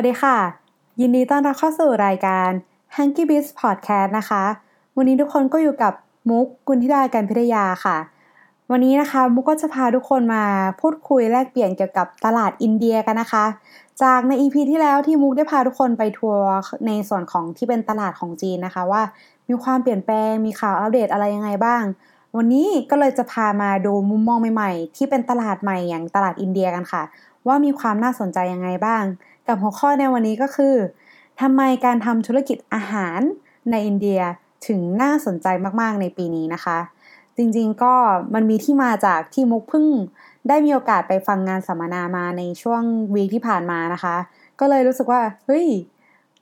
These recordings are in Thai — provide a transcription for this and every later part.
วัสดีค่ะ ยินดีต้อนรับเข้าสู่รายการ Hanky b i z Podcast นะคะ วันนี้ทุกคนก็อยู่กับมุกกุลธิดาการพิทยาค่ะ วันนี้นะคะมุกก็จะพาทุกคนมาพูดคุยแลกเปลี่ยนเกี่ยวกับตลาดอินเดียกันนะคะ จากใน EP ที่แล้วที่มุกได้พาทุกคนไปทัวร์ในส่วนของที่เป็นตลาดของจีนนะคะว่า มีความเปลี่ยนแปลงมีข่าวอัปเดตอะไรยังไงบ้าง วันนี้ก็เลยจะพามาดูมุมมองใหม่ๆ ที่เป็นตลาดใหม่อย่างตลาดอินเดียกันค่ะ ว่ามีความน่าสนใจยังไงบ้าง กับหัวข้อในวันนี้ก็คือทำไมการทำธุรกิจอาหารในอินเดียถึงน่าสนใจมากๆในปีนี้นะคะ จริงๆก็มันมีที่มาจากที่มุกพิ่งได้มีโอกาสไปฟังงานสัมมนามาในช่วงวีคที่ผ่านมานะคะ ก็เลยรู้สึกว่าเฮ้ย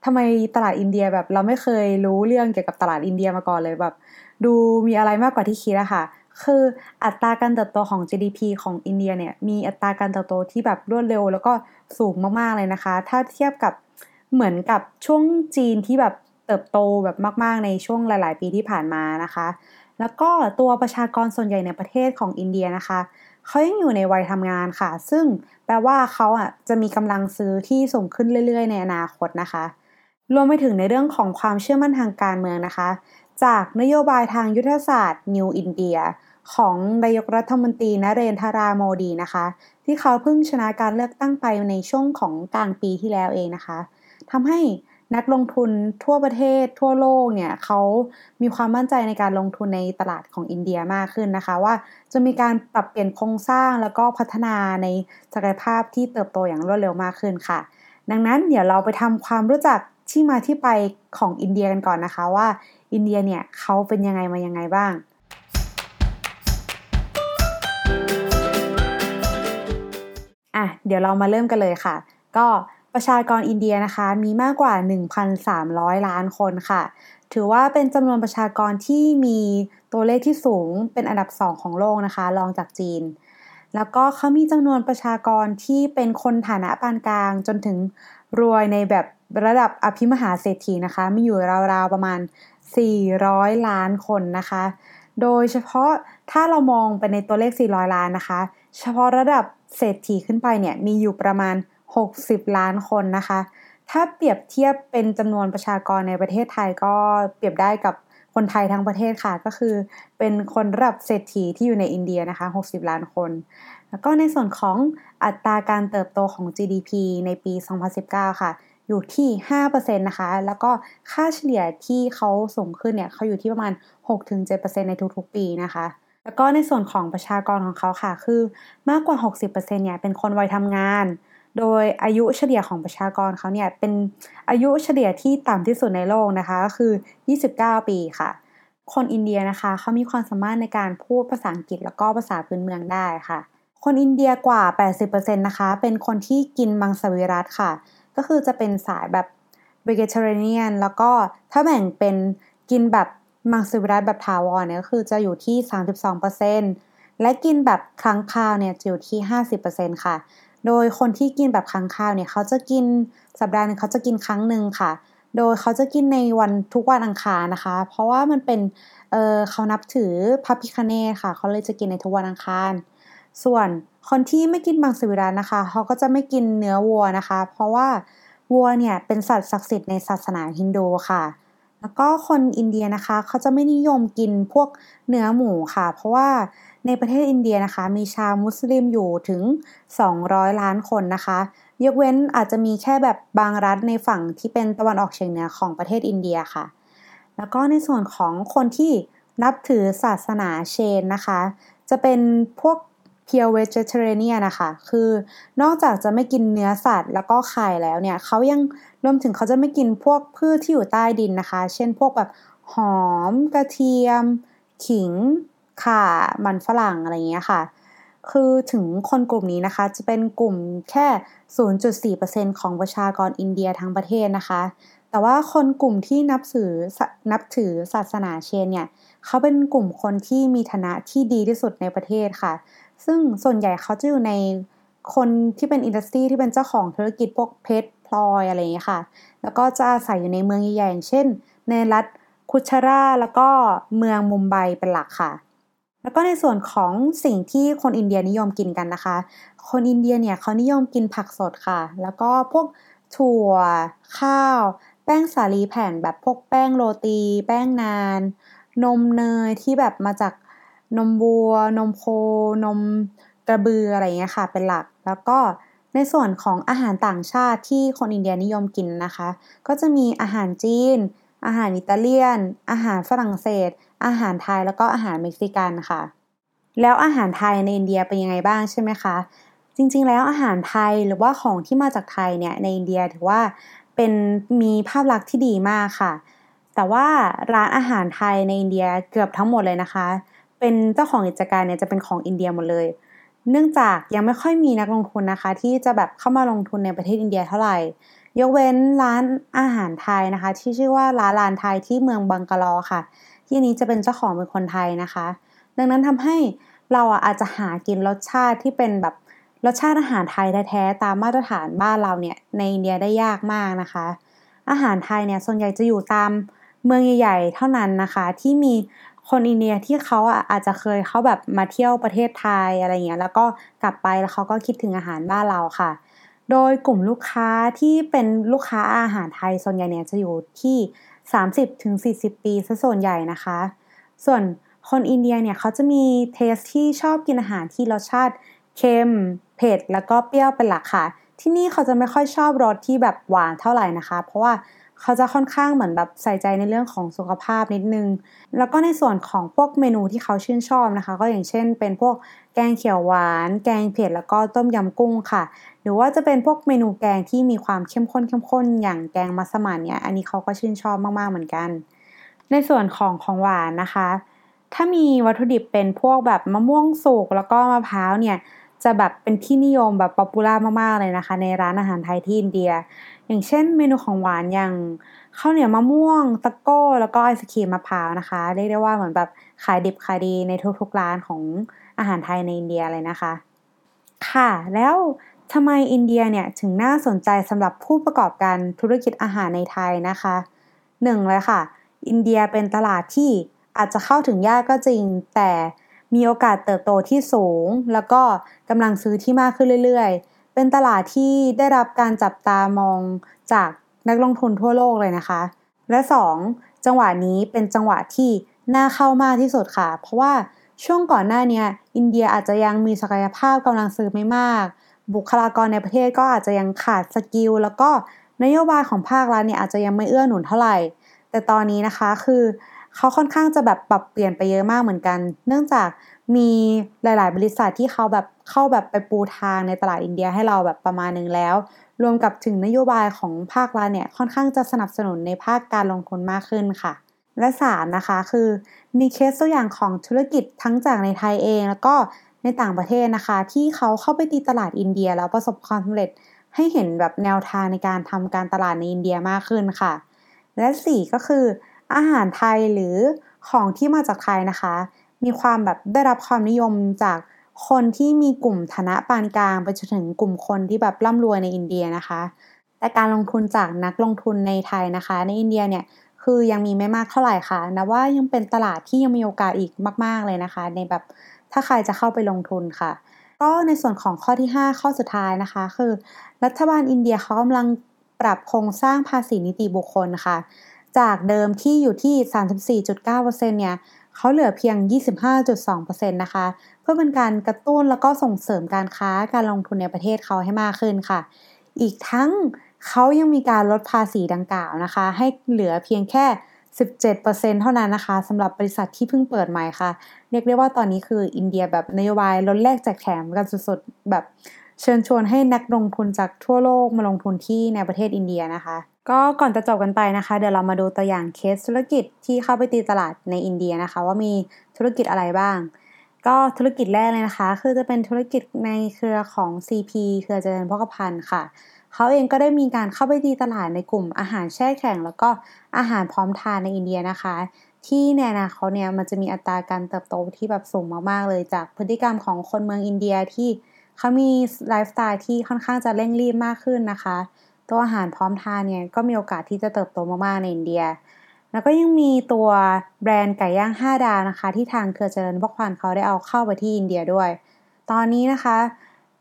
ทำไมตลาดอินเดียแบบเราไม่เคยรู้เรื่องเกี่ยวกับตลาดอินเดียมาก่อนเลยแบบ ดูมีอะไรมากกว่าที่คิดอะค่ะ คืออัตราการเติบโตของ GDP ของอินเดียเนี่ยมีอัตราการเติบโตที่แบบรวดเร็ว แล้วก็สูงมากๆเลยนะคะ ถ้าเทียบกับเหมือนกับช่วงจีนที่แบบเติบโตแบบมาก ๆ ในช่วงหลาย ๆ ปีที่ผ่านมานะคะ แล้วก็ตัวประชากรส่วนใหญ่ในประเทศของอินเดียนะคะเขายังอยู่ในวัยทำงานค่ะ ซึ่งแปลว่าเขาอะจะมีกำลังซื้อที่สูงขึ้นเรื่อย ๆ ในอนาคตนะคะ รวมไปถึงในเรื่องของความเชื่อมั่นทางการเมืองนะคะ จากนโยบายทางยุทธศาสตร์ New India ของนายกรัฐมนตรีนเรนทาราโมดีนะคะ ที่เขาเพิ่งชนะการเลือกตั้งไปในช่วงของกลางปีที่แล้วเองนะคะทำให้นักลงทุนทั่วประเทศทั่วโลกเนี่ยเขามีความมั่นใจในการลงทุนในตลาดของอินเดียมากขึ้นนะคะ ว่าจะมีการปรับเปลี่ยนโครงสร้างแล้วก็พัฒนาในศักยภาพที่เติบโตอย่างรวดเร็วมากขึ้นค่ะ ดังนั้นเดี๋ยวเราไปทำความรู้จักที่มาที่ไปของอินเดียกันก่อนนะคะว่าอินเดียเนี่ยเขาเป็นยังไงมายังไงบ้าง อะเดี๋ยวเรามาเริ่มกันเลยค่ะ ก็ประชากรอินเดียนะคะมีมากกว่า 1,300 ล้านคนค่ะ ถือว่าเป็นจำนวนประชากรที่มีตัวเลขที่สูงเป็นอันดับ 2 ของโลกนะคะรองจากจีน แล้วก็เขามีจำนวนประชากรที่เป็นคนฐานะปานกลางจนถึงรวยในแบบระดับอภิมหาเศรษฐีนะคะ มีอยู่ราวๆประมาณ 400 ล้านคนนะคะ โดยเฉพาะถ้าเรามองไปในตัวเลข 400 ล้านนะคะ เฉพาะระดับ เศรษฐีขึ้นไปเนี่ยมีอยู่ประมาณ 60 ล้านคนนะคะ ถ้าเปรียบเทียบเป็นจำนวนประชากรในประเทศไทยก็เปรียบได้กับคนไทยทั้งประเทศค่ะก็คือ เป็นคนระดับเศรษฐีที่อยู่ในอินเดียนะคะ 60 ล้านคน แล้วก็ในส่วนของอัตราการเติบโตของ GDP ในปี 2019 ค่ะ อยู่ที่ 5%นะคะ แล้วก็ค่าเฉลี่ยที่เขาสูงขึ้นเนี่ยเขาอยู่ที่ประมาณ 6-7%ในทุกๆ ปีนะคะ แล้วก็ในส่วนของประชากรของเขาค่ะ คือมากกว่า 60%เนี่ยเป็นคนวัยทำงาน โดยอายุเฉลี่ยของประชากรเขาเนี่ยเป็นอายุเฉลี่ยที่ต่ำที่สุดในโลกนะคะก็คือ 29 ปีค่ะ คนอินเดียนะคะเขามีความสามารถในการพูดภาษาอังกฤษแล้วก็ภาษาพื้นเมืองได้ค่ะ คนอินเดียกว่า 80%นะคะเป็นคนที่กินมังสวิรัตค่ะ ก็คือจะเป็นสายแบบ vegetarian แล้วก็ถ้าแบ่งเป็นกินแบบ มังสวิรัตแบบทาวรเนี่ยก็คือจะอยู่ที่ 32%และกินแบบครั้งคราวเนี่ยจะอยู่ที่ 50%ค่ะ โดยคนที่กินแบบครั้งคาวเนี่ยเขาจะกินสัปดาห์นึงเขาจะกินครั้งหนึ่งค่ะ โดยเขาจะกินในวันทุกวันอังคารนะคะ เพราะว่ามันเป็นเเขานับถือพระพิคเนตค่ะ เขาเลยจะกินในทุกวันอังคาร ส่วนคนที่ไม่กินมังสวิรัตนะคะ เขาก็จะไม่กินเนื้อวัวนะคะ เพราะว่าวัวเนี่ยเป็นสัตว์ศักดิ์สิทธิ์ในศาสนาฮินดูค่ะ แล้วก็คนอินเดียนะคะเขาจะไม่นิยมกินพวกเนื้อหมูค่ะ เพราะว่าในประเทศอินเดียนะคะ มีชาวมุสลิมอยู่ถึง 200 ล้านคนนะคะ ยกเว้นอาจจะมีแค่แบบบางรัฐในฝั่งที่เป็นตะวันออกเฉียงเหนือของประเทศอินเดียค่ะ แล้วก็ในส่วนของคนที่นับถือศาสนาเชนนะคะ จะเป็นพวก pure vegetarian นะคะ คือนอกจากจะไม่กินเนื้อสัตว์ แล้วก็ไข่แล้วเนี่ยเขายังรวมถึงเขาจะไม่กินพวกพืชที่อยู่ใต้ดินนะคะ เช่นพวกแบบหอมกระเทียม ขิงข่ามันฝรั่งอะไรเงี้ยค่ะ คือถึงคนกลุ่มนี้นะคะ จะเป็นกลุ่มแค่ 0.4%ของประชากรอินเดียทั้งประเทศนะคะ แต่ว่าคนกลุ่มที่นับถือนับถือศาสนาเชนเนี่ยเขาเป็นกลุ่มคนที่มีฐานะที่ดีที่สุดในประเทศค่ะ ซึ่งส่วนใหญ่เขาจะอยู่ในคนที่เป็นอินดัสทรีที่เป็นเจ้าของธุรกิจพวกเพชรพลอยอะไรอย่างเงี้ยค่ะ แล้วก็จะอาศัยอยู่ในเมืองใหญ่ๆอย่างเช่น ในรัฐคุชราแล้วก็เมืองมุมไบเป็นหลักค่ะ แล้วก็ในส่วนของสิ่งที่คนอินเดียนิยมกินกันนะคะ คนอินเดียเนี่ยเขานิยมกินผักสดค่ะ แล้วก็พวกถั่วข้าว แป้งสาลีแผ่นแบบพวกแป้งโรตี แป้งนาน นมเนยที่แบบมาจากนมวัว นมโคนมกระบืออะไรเงี้ยค่ะ เป็นหลัก แล้วก็ในส่วนของอาหารต่างชาติที่คนอินเดียนิยมกินนะคะ ก็จะมีอาหารจีน อาหารอิตาเลียน อาหารฝรั่งเศส อาหารไทยแล้วก็อาหารเม็กซิกันค่ะ แล้วอาหารไทยในอินเดียเป็นยังไงบ้างใช่ไหมคะจริงๆ แล้วอาหารไทยหรือว่าของที่มาจากไทยเนี่ยในอินเดียถือว่า เป็นมีภาพลักษณ์ที่ดีมากค่ะ แต่ว่าร้านอาหารไทยในอินเดียเกือบทั้งหมดเลยนะคะ เป็นเจ้าของกิจการเนี่ยจะเป็นของอินเดียหมดเลย เนื่องจากยังไม่ค่อยมีนักลงทุนนะคะ ที่จะแบบเข้ามาลงทุนในประเทศอินเดียเท่าไหร่ ยกเว้นร้านอาหารไทยนะคะ ที่ชื่อว่าร้านลานไทยที่เมืองบังกาลอค่ะ ที่นี้จะเป็นเจ้าของเป็นคนไทยนะคะ ดังนั้นทำให้เราอาจจะหากินรสชาติที่เป็นแบบ รสชาติอาหารไทยแท้ๆตามมาตรฐานบ้านเราเนี่ยในอินเดียได้ยากมากนะคะ อาหารไทยเนี่ยส่วนใหญ่จะอยู่ตามเมืองใหญ่ๆเท่านั้นนะคะที่มีคนอินเดียที่เขาอาจจะเคยเขาแบบมาเที่ยวประเทศไทยอะไรเงี้ยแล้วก็กลับไปแล้วเขาก็คิดถึงอาหารบ้านเราค่ะ โดยกลุ่มลูกค้าที่เป็นลูกค้าอาหารไทยส่วนใหญ่เนี่ยจะอยู่ที่ 30-40 ปีซะส่วนใหญ่นะคะ ส่วนคนอินเดียเนี่ยเขาจะมีเทสที่ชอบกินอาหารที่รสชาติเค็ม เผ็ดแล้วก็เปรี้ยวเป็นหลักค่ะ ที่นี่เขาจะไม่ค่อยชอบรสที่แบบหวานเท่าไหร่นะคะ เพราะว่าเขาจะค่อนข้างเหมือนแบบใส่ใจในเรื่องของสุขภาพนิดนึง แล้วก็ในส่วนของพวกเมนูที่เขาชื่นชอบนะคะ ก็อย่างเช่น เป็นพวกแกงเขียวหวาน แกงเผ็ดแล้วก็ต้มยำกุ้งค่ะ หรือว่าจะเป็นพวกเมนูแกงที่มีความเข้มข้นเข้มข้นอย่างแกงมัสมั่นเนี่ย อันนี้เขาก็ชื่นชอบมากๆเหมือนกัน ในส่วนของของหวานนะคะ ถ้ามีวัตถุดิบเป็นพวกแบบมะม่วงสุกแล้วก็มะพร้าวเนี่ย จะแบบเป็นที่นิยมแบบ popular มากๆเลยนะคะ ในร้านอาหารไทยที่อินเดีย อย่างเช่นเมนูของหวานอย่างข้าวเหนียวมะม่วงตะโก้ แล้วก็ไอศครีมมะพร้าวนะคะเรียกได้ว่าเหมือนแบบขายดิบขายดีในทุกๆร้านของอาหารไทยในอินเดียเลยนะคะ ค่ะแล้วทำไมอินเดียเนี่ยถึงน่าสนใจสำหรับผู้ประกอบการธุรกิจอาหารในไทยนะคะหนึ่งเลยค่ะ อินเดียเป็นตลาดที่อาจจะเข้าถึงยากก็จริงแต่ มีโอกาสเติบโตที่สูง แล้วก็กำลังซื้อที่มากขึ้นเรื่อยๆ เป็นตลาดที่ได้รับการจับตามองจากนักลงทุนทั่วโลกเลยนะคะ และ 2. จังหวะนี้เป็นจังหวะที่น่าเข้ามากที่สุดค่ะ เพราะว่าช่วงก่อนหน้านี้อินเดียอาจจะยังมีศักยภาพกำลังซื้อไม่มาก บุคลากรในประเทศก็อาจจะยังขาดสกิลแล้วก็นโยบายของภาครัฐเนี่ยอาจจะยังไม่เอื้อหนุนเท่าไหร่ แต่ตอนนี้นะคะคือ เขาค่อนข้างจะแบบปรับเปลี่ยนไปเยอะมากเหมือนกัน เนื่องจากมีหลาย ๆ บริษัทที่เขาแบบเข้าแบบไปปูทางในตลาดอินเดียให้เราแบบประมาณหนึ่งแล้ว รวมกับถึงนโยบายของภาครัฐเนี่ยค่อนข้างจะสนับสนุนในภาคการลงทุนมากขึ้นค่ะ และสามนะคะคือมีเคสตัวอย่างของธุรกิจทั้งจากในไทยเอง แล้วก็ในต่างประเทศนะคะ ที่เขาเข้าไปตีตลาดอินเดียแล้วประสบความสำเร็จให้เห็นแบบแนวทางในการทำการตลาดในอินเดียมากขึ้นค่ะ และสี่ก็คือ อาหารไทยหรือของที่มาจากไทยนะคะ มีความแบบได้รับความนิยมจากคนที่มีกลุ่มฐานะปานกลาง ไปจนถึงกลุ่มคนที่แบบร่ำรวยในอินเดียนะคะ แต่การลงทุนจากนักลงทุนในไทยนะคะ ในอินเดียเนี่ยคือยังมีไม่มากเท่าไหร่ค่ะนะว่ายังเป็นตลาดที่ยังมีโอกาสอีกมาก ๆเลยนะคะ ในแบบถ้าใครจะเข้าไปลงทุนค่ะ ก็ในส่วนของข้อที่ 5 ข้อสุดท้ายนะคะ คือ รัฐบาลอินเดียเขากำลังปรับโครงสร้างภาษีนิติบุคคลค่ะ จากเดิมที่อยู่ที่ 34.9%เนี่ยเขาเหลือเพียง 25.2%นะคะ เพื่อเป็นการกระตุ้นแล้วก็ส่งเสริมการค้าการลงทุนในประเทศเขาให้มากขึ้นค่ะ อีกทั้งเขายังมีการลดภาษีดังกล่าวนะคะ ให้เหลือเพียงแค่ 17%เท่านั้นนะคะสำหรับบริษัทที่เพิ่งเปิดใหม่ค่ะ เรียกได้ว่าตอนนี้คืออินเดียแบบนโยบายลดแลกแจกแถมกันสดๆแบบเชิญชวนให้นักลงทุนจากทั่วโลกมาลงทุนที่ในประเทศอินเดียนะคะ ก็ก่อนจะจบกันไปนะคะ เดี๋ยวเรามาดูตัวอย่างเคสธุรกิจที่เข้าไปตีตลาดในอินเดียนะคะ ว่ามีธุรกิจอะไรบ้าง ก็ธุรกิจแรกเลยนะคะ คือจะเป็นธุรกิจในเครือของ CP เครือเจริญพกพันธ์ค่ะเขาเองก็ได้มีการเข้าไปตีตลาดในกลุ่มอาหารแช่แข็ง แล้วก็อาหารพร้อมทานในอินเดียนะคะ ที่ในอนาคตเนี่ยมันจะมีอัตราการเติบโตที่แบบสูงมากๆเลยจากพฤติกรรมของคนเมืองอินเดียที่เขามีไลฟ์สไตล์ที่ค่อนข้างจะเร่งรีบมากขึ้นนะคะ ตัวอาหารพร้อมทานเนี่ยก็มีโอกาสที่จะเติบโตมากๆในอินเดีย แล้วก็ยังมีตัวแบรนด์ไก่ย่าง 5 ดาวนะคะ ที่ทางเครือเจริญโภคภัณฑ์เขาได้เอาเข้าไปที่อินเดียด้วย ตอนนี้นะคะ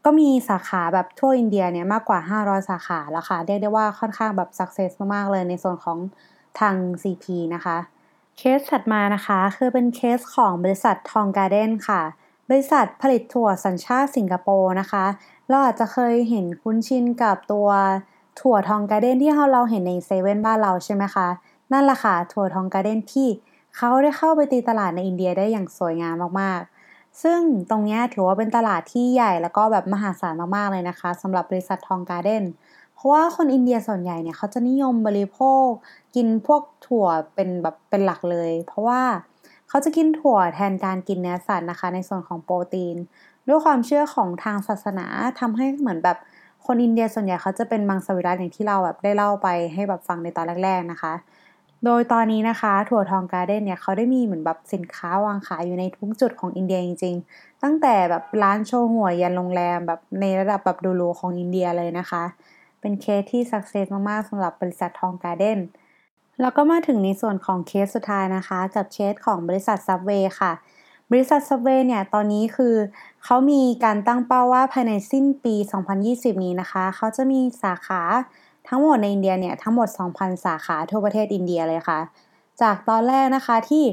ก็มีสาขาแบบทั่วอินเดียเนี่ยมากกว่า 500 สาขาแล้วค่ะเรียกได้ว่าค่อนข้างแบบ success มากๆเลยในส่วนของทาง CP นะคะ เคสถัดมานะคะ คือเป็นเคสของบริษัททองการ์เด้นค่ะ บริษัทผลิตถั่วสัญชาติสิงคโปร์นะคะ เราอาจจะเคยเห็นคุ้นชินกับตัว ถั่วทองการ์เด้นที่เราเห็นในเซเว่นบ้านเราใช่ไหมคะ นั่นแหละค่ะถั่วทองการ์เด้นที่เขาได้เข้าไปตีตลาดในอินเดียได้อย่างสวยงามมากๆ ซึ่งตรงนี้ถือว่าเป็นตลาดที่ใหญ่แล้วก็แบบมหาศาลมากๆเลยนะคะสำหรับบริษัททองการ์เด้นเพราะว่าคนอินเดียส่วนใหญ่เนี่ยเขาจะนิยมบริโภค กินพวกถั่วเป็นแบบเป็นหลักเลย เพราะว่าเขาจะกินถั่วแทนการกินเนื้อสัตว์นะคะ ในส่วนของโปรตีน ด้วยความเชื่อของทางศาสนาทำให้เหมือนแบบ คนอินเดียส่วนใหญ่เขาจะเป็นมังสวิรัติอย่างที่เราแบบได้เล่าไปให้แบบฟังในตอนแรกๆนะคะ โดยตอนนี้นะคะ ถั่วทองการ์เด้นเนี่ยเขาได้มีเหมือนแบบสินค้าวางขายอยู่ในทุกจุดของอินเดียจริง ๆ ตั้งแต่แบบร้านโชห่วยยันโรงแรมแบบในระดับแบบหรู ๆของอินเดียเลยนะคะ เป็นเคสที่ success มากๆสำหรับบริษัททองการ์เด้นแล้วก็มาถึงในส่วนของเคสสุดท้ายนะคะ กับเคสของบริษัทซับเวย์ค่ะ บริษัทซับเวย์เนี่ยตอนนี้คือเขามีการตั้งเป้าว่าภายในสิ้นปี 2020 นี้นะคะ เขาจะมีสาขาทั้งหมดในอินเดียเนี่ยทั้งหมด 2,000 สาขาทั่วประเทศอินเดียเลยค่ะ จากตอนแรกนะคะที่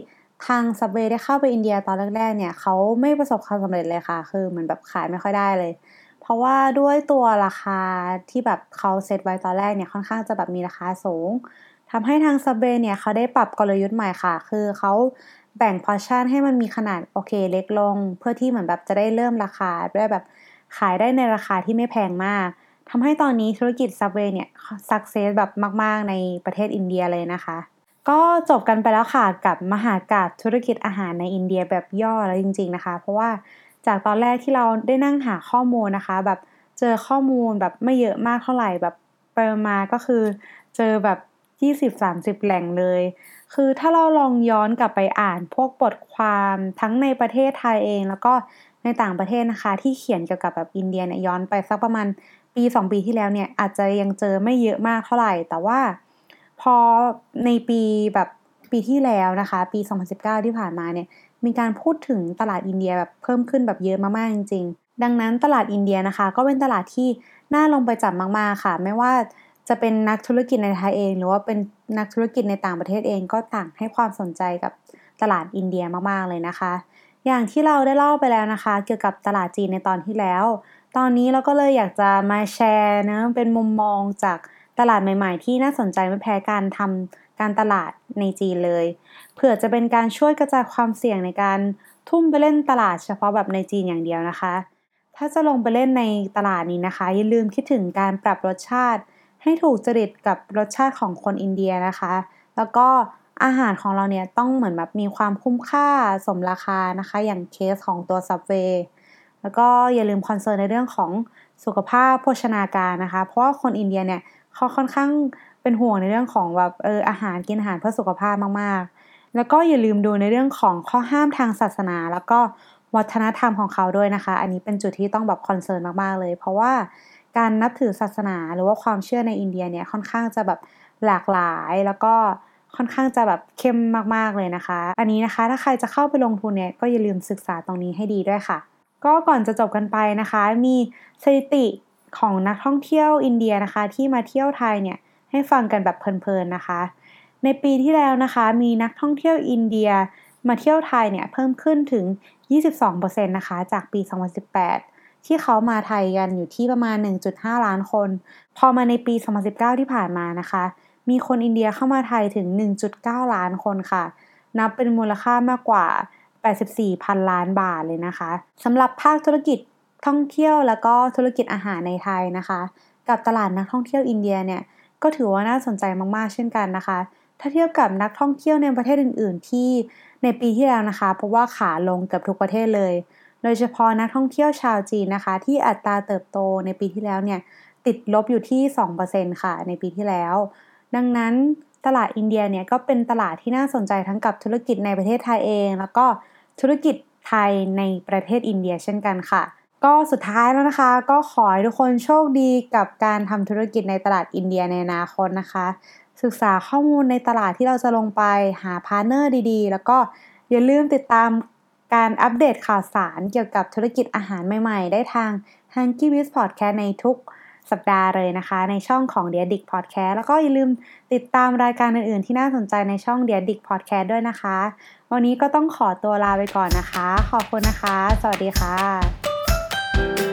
ทางซับเวย์ได้เข้าไปอินเดียตอนแรกๆเนี่ยเขาไม่ประสบความสำเร็จเลยค่ะ คือเหมือนแบบขายไม่ค่อยได้เลย เพราะว่าด้วยตัวราคาที่แบบเขาเซตไว้ตอนแรกเนี่ยค่อนข้างจะแบบมีราคาสูงทำให้ทางซับเวย์เนี่ยเขาได้ปรับกลยุทธ์ใหม่ค่ะ คือเขา แบ่งพอชั่นให้มันมีขนาดโอเคเล็กลง เพื่อที่เหมือนแบบจะได้เริ่มราคาได้แบบขายได้ในราคาที่ไม่แพงมากทำให้ตอนนี้ธุรกิจซับเวย์เนี่ย success แบบมาก ๆ ในประเทศอินเดียเลยนะคะ ก็จบกันไปแล้วค่ะกับมหากาพย์ธุรกิจอาหารในอินเดียแบบย่อแล้วจริง ๆนะคะ เพราะว่าจากตอนแรกที่เราได้นั่งหาข้อมูลนะคะ แบบเจอข้อมูลแบบไม่เยอะมากเท่าไหร่แบบไปมาก็คือ เจอแบบ 20-30 แหล่งเลย คือถ้าเราลองย้อนกลับไปอ่านพวกบทความทั้งในประเทศไทยเอง แล้วก็ในต่างประเทศนะคะ ที่เขียนเกี่ยวกับแบบอินเดียเนี่ยย้อนไปสักประมาณปี2ปีที่แล้วเนี่ยอาจจะยังเจอไม่เยอะมากเท่าไหร่ แต่ว่าพอในปีแบบปีที่แล้วนะคะ ปี 2019 ที่ผ่านมาเนี่ยมีการพูดถึงตลาดอินเดียแบบเพิ่มขึ้นแบบเยอะมากๆจริง ๆ ดังนั้นตลาดอินเดียนะคะ ก็เป็นตลาดที่น่าลงไปจับมากๆค่ะ ไม่ว่า จะเป็นนักธุรกิจในไทยเอง หรือว่าเป็นนักธุรกิจในต่างประเทศเองก็ต่างให้ความสนใจกับตลาดอินเดียมากๆเลยนะคะ อย่างที่เราได้เล่าไปแล้วนะคะ เกี่ยวกับตลาดจีนในตอนที่แล้ว ตอนนี้เราก็เลยอยากจะมาแชร์นะเป็นมุมมองจากตลาดใหม่ ๆ ที่น่าสนใจไม่แพ้การทำการตลาดในจีนเลยเผื่อจะเป็นการช่วยกระจายความเสี่ยงในการทุ่มไปเล่นตลาดเฉพาะแบบในจีนอย่างเดียวนะคะ ถ้าจะลงไปเล่นในตลาดนี้นะคะ อย่าลืมคิดถึงการปรับรสชาติ ให้ถูกจริตกับรสชาติของคนอินเดียนะคะ แล้วก็อาหารของเราเนี่ยต้องเหมือนแบบมีความคุ้มค่าสมราคานะคะ อย่างเคสของตัว Subway แล้วก็อย่าลืมคอนเซิร์นในเรื่องของสุขภาพโภชนาการนะคะ เพราะว่าคนอินเดียเนี่ยเขาค่อนข้างเป็นห่วงในเรื่องของแบบเอออาหารกินอาหารเพื่อสุขภาพมากๆ แล้วก็อย่าลืมดูในเรื่องของข้อห้ามทางศาสนา แล้วก็วัฒนธรรมของเขาด้วยนะคะ อันนี้เป็นจุดที่ต้องแบบคอนเซิร์นมากๆเลย เพราะว่า การนับถือศาสนาหรือว่าความเชื่อในอินเดียเนี่ยค่อนข้างจะแบบหลากหลายแล้วก็ค่อนข้างจะแบบเข้มมากๆเลยนะคะ อันนี้นะคะถ้าใครจะเข้าไปลงทุนเนี่ยก็อย่าลืมศึกษาตรงนี้ให้ดีด้วยค่ะ ก็ก่อนจะจบกันไปนะคะ มีสถิติของนักท่องเที่ยวอินเดียนะคะ ที่มาเที่ยวไทยเนี่ยให้ฟังกันแบบเพลินๆนะคะ ในปีที่แล้วนะคะ มีนักท่องเที่ยวอินเดียมาเที่ยวไทยเนี่ยเพิ่มขึ้นถึง 22%นะคะจากปี 2018 ที่เขามาไทยกันอยู่ที่ประมาณ 1.5 ล้านคน พอมาในปี 2019 ที่ผ่านมานะคะ มีคนอินเดียเข้ามาไทยถึง 1.9 ล้านคนค่ะ นับเป็นมูลค่ามากกว่า 84 พันล้านบาทเลยนะคะสำหรับภาคธุรกิจท่องเที่ยวแล้วก็ธุรกิจอาหารในไทยนะคะ กับตลาดนักท่องเที่ยวอินเดียเนี่ยก็ถือว่าน่าสนใจมากๆ เช่นกันนะคะ ถ้าเทียบกับนักท่องเที่ยวในประเทศอื่น ๆ ที่ในปีที่แล้วนะคะ เพราะว่าขาลงกับทุกประเทศเลย โดยเฉพาะนักท่องเที่ยวชาวจีนนะคะ ที่อัตราเติบโตในปีที่แล้วเนี่ยติดลบอยู่ที่ 2%ค่ะ ในปีที่แล้ว ดังนั้นตลาดอินเดียเนี่ยก็เป็นตลาดที่น่าสนใจทั้งกับธุรกิจในประเทศไทยเอง แล้วก็ธุรกิจไทยในประเทศอินเดียเช่นกันค่ะ ก็สุดท้ายแล้วนะคะ ก็ขอให้ทุกคนโชคดีกับการทำธุรกิจในตลาดอินเดียในอนาคตนะคะ ศึกษาข้อมูลในตลาดที่เราจะลงไปหา partner ดีๆ แล้วก็อย่าลืมติดตาม การอัปเดตข่าวสารเกี่ยวกับธุรกิจอาหารใหม่ๆ ได้ทาง h u n k y w i z Podcast ในทุกสัปดาห์เลยนะคะ ในช่องของ d e a d i c Podcast แล้วก็อย่าลืมติดตามรายการอื่นๆ ที่น่าสนใจในช่อง d e a d i c Podcast ด้วยนะคะ วันนี้ก็ต้องขอตัวลาไปก่อนนะคะ ขอบคุณนะคะ สวัสดีค่ะ